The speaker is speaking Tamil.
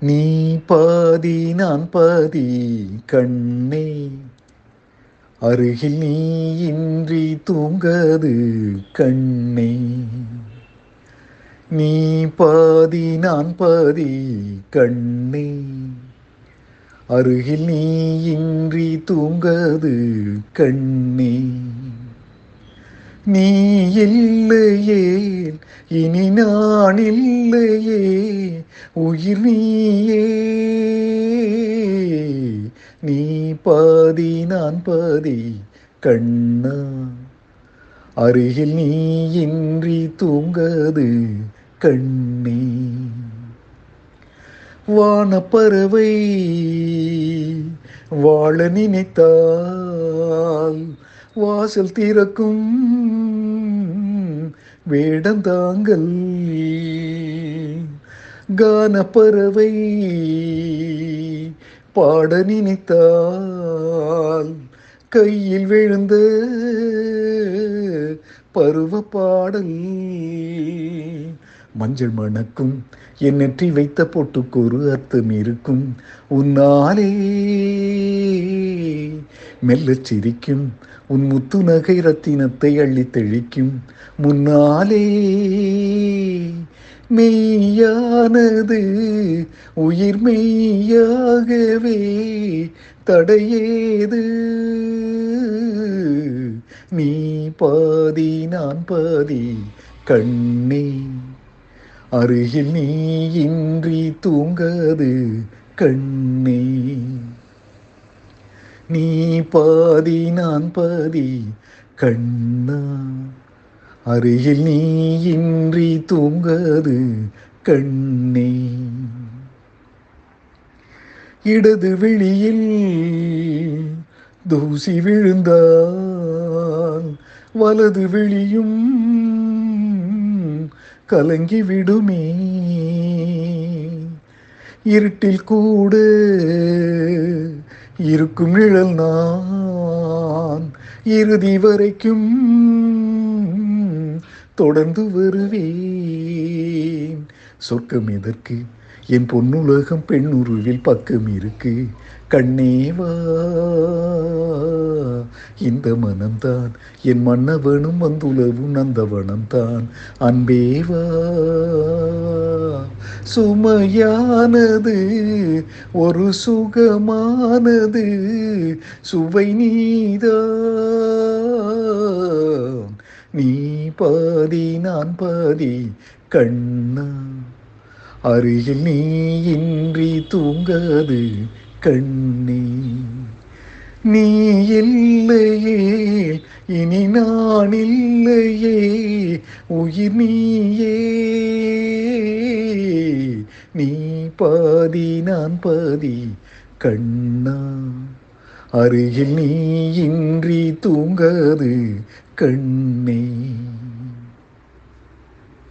நீ பாதி நான் பாதி கண்ணே. அருகில் நீ இன்றி தூங்காது கண்ணே. நீ பாதி நான் பாதி கண்ணே. அருகில் நீ இன்றி தூங்காது கண்ணே. நீ இல்லையே இனி நான் இல்லையே உயிர் நீயே நீ பாதி நான் பாதி கண்ணா. அருகில் நீ இன்றி தூங்காது கண்ணே. வானப்பறவை வாழ நினைத்தால் வாசல் திறக்கும் வேடம் வேடந்தாங்கள் கானப்பறவை பாட நினைத்தால் கையில் விழுந்த பருவ பாடல். மஞ்சள் மணக்கும் என் நெற்றி வைத்த பொட்டுக்கு ஒரு அர்த்தம் இருக்கும். உன்னாலே மெல்லச் சிரிக்கும் உன் முத்து நகை ரத்தினத்தை அள்ளி தெளிக்கும். முன்னாலே மெய்யானது உயிர் மெய்யாகவே தடையேது. நீ பாதி நான் பாதி கண்ணே. அருகில் நீ இன்றி தூங்காது கண்ணே. நீ பாதி நான் பாதி கண்ணா. அருகில் நீ இன்றி தூங்காது கண்ணே. இடது விழியில் தூசி விழுந்தால் வலது விழியும் கலங்கி விடுமே. இருட்டில் கூட இருக்கும் நிழல் நான் இறுதி வரைக்கும் தொடர்ந்து வருவேன். சொர்க்கம் எதற்கு? என் பொன்னுலகம் பெண்ணுருவில் பக்கம் இருக்கு. கண்ணேவா இந்த மனம்தான். என் மன்னவனும் வந்துலவும் நந்தவனம்தான். அன்பேவா சுமையானது ஒரு சுகமானது. சுவை நீதான் நீ பாதி நான் பாதி கண்ணா. அருகில் நீ இன்றி தூங்காது கண்ணே. நீ இல்லையே இனி நான் இல்லையே உயிர் நீயே. நீ பாதி நான் பாதி கண்ணா. அருகில் நீ இன்றி தூங்காது கண்ணே.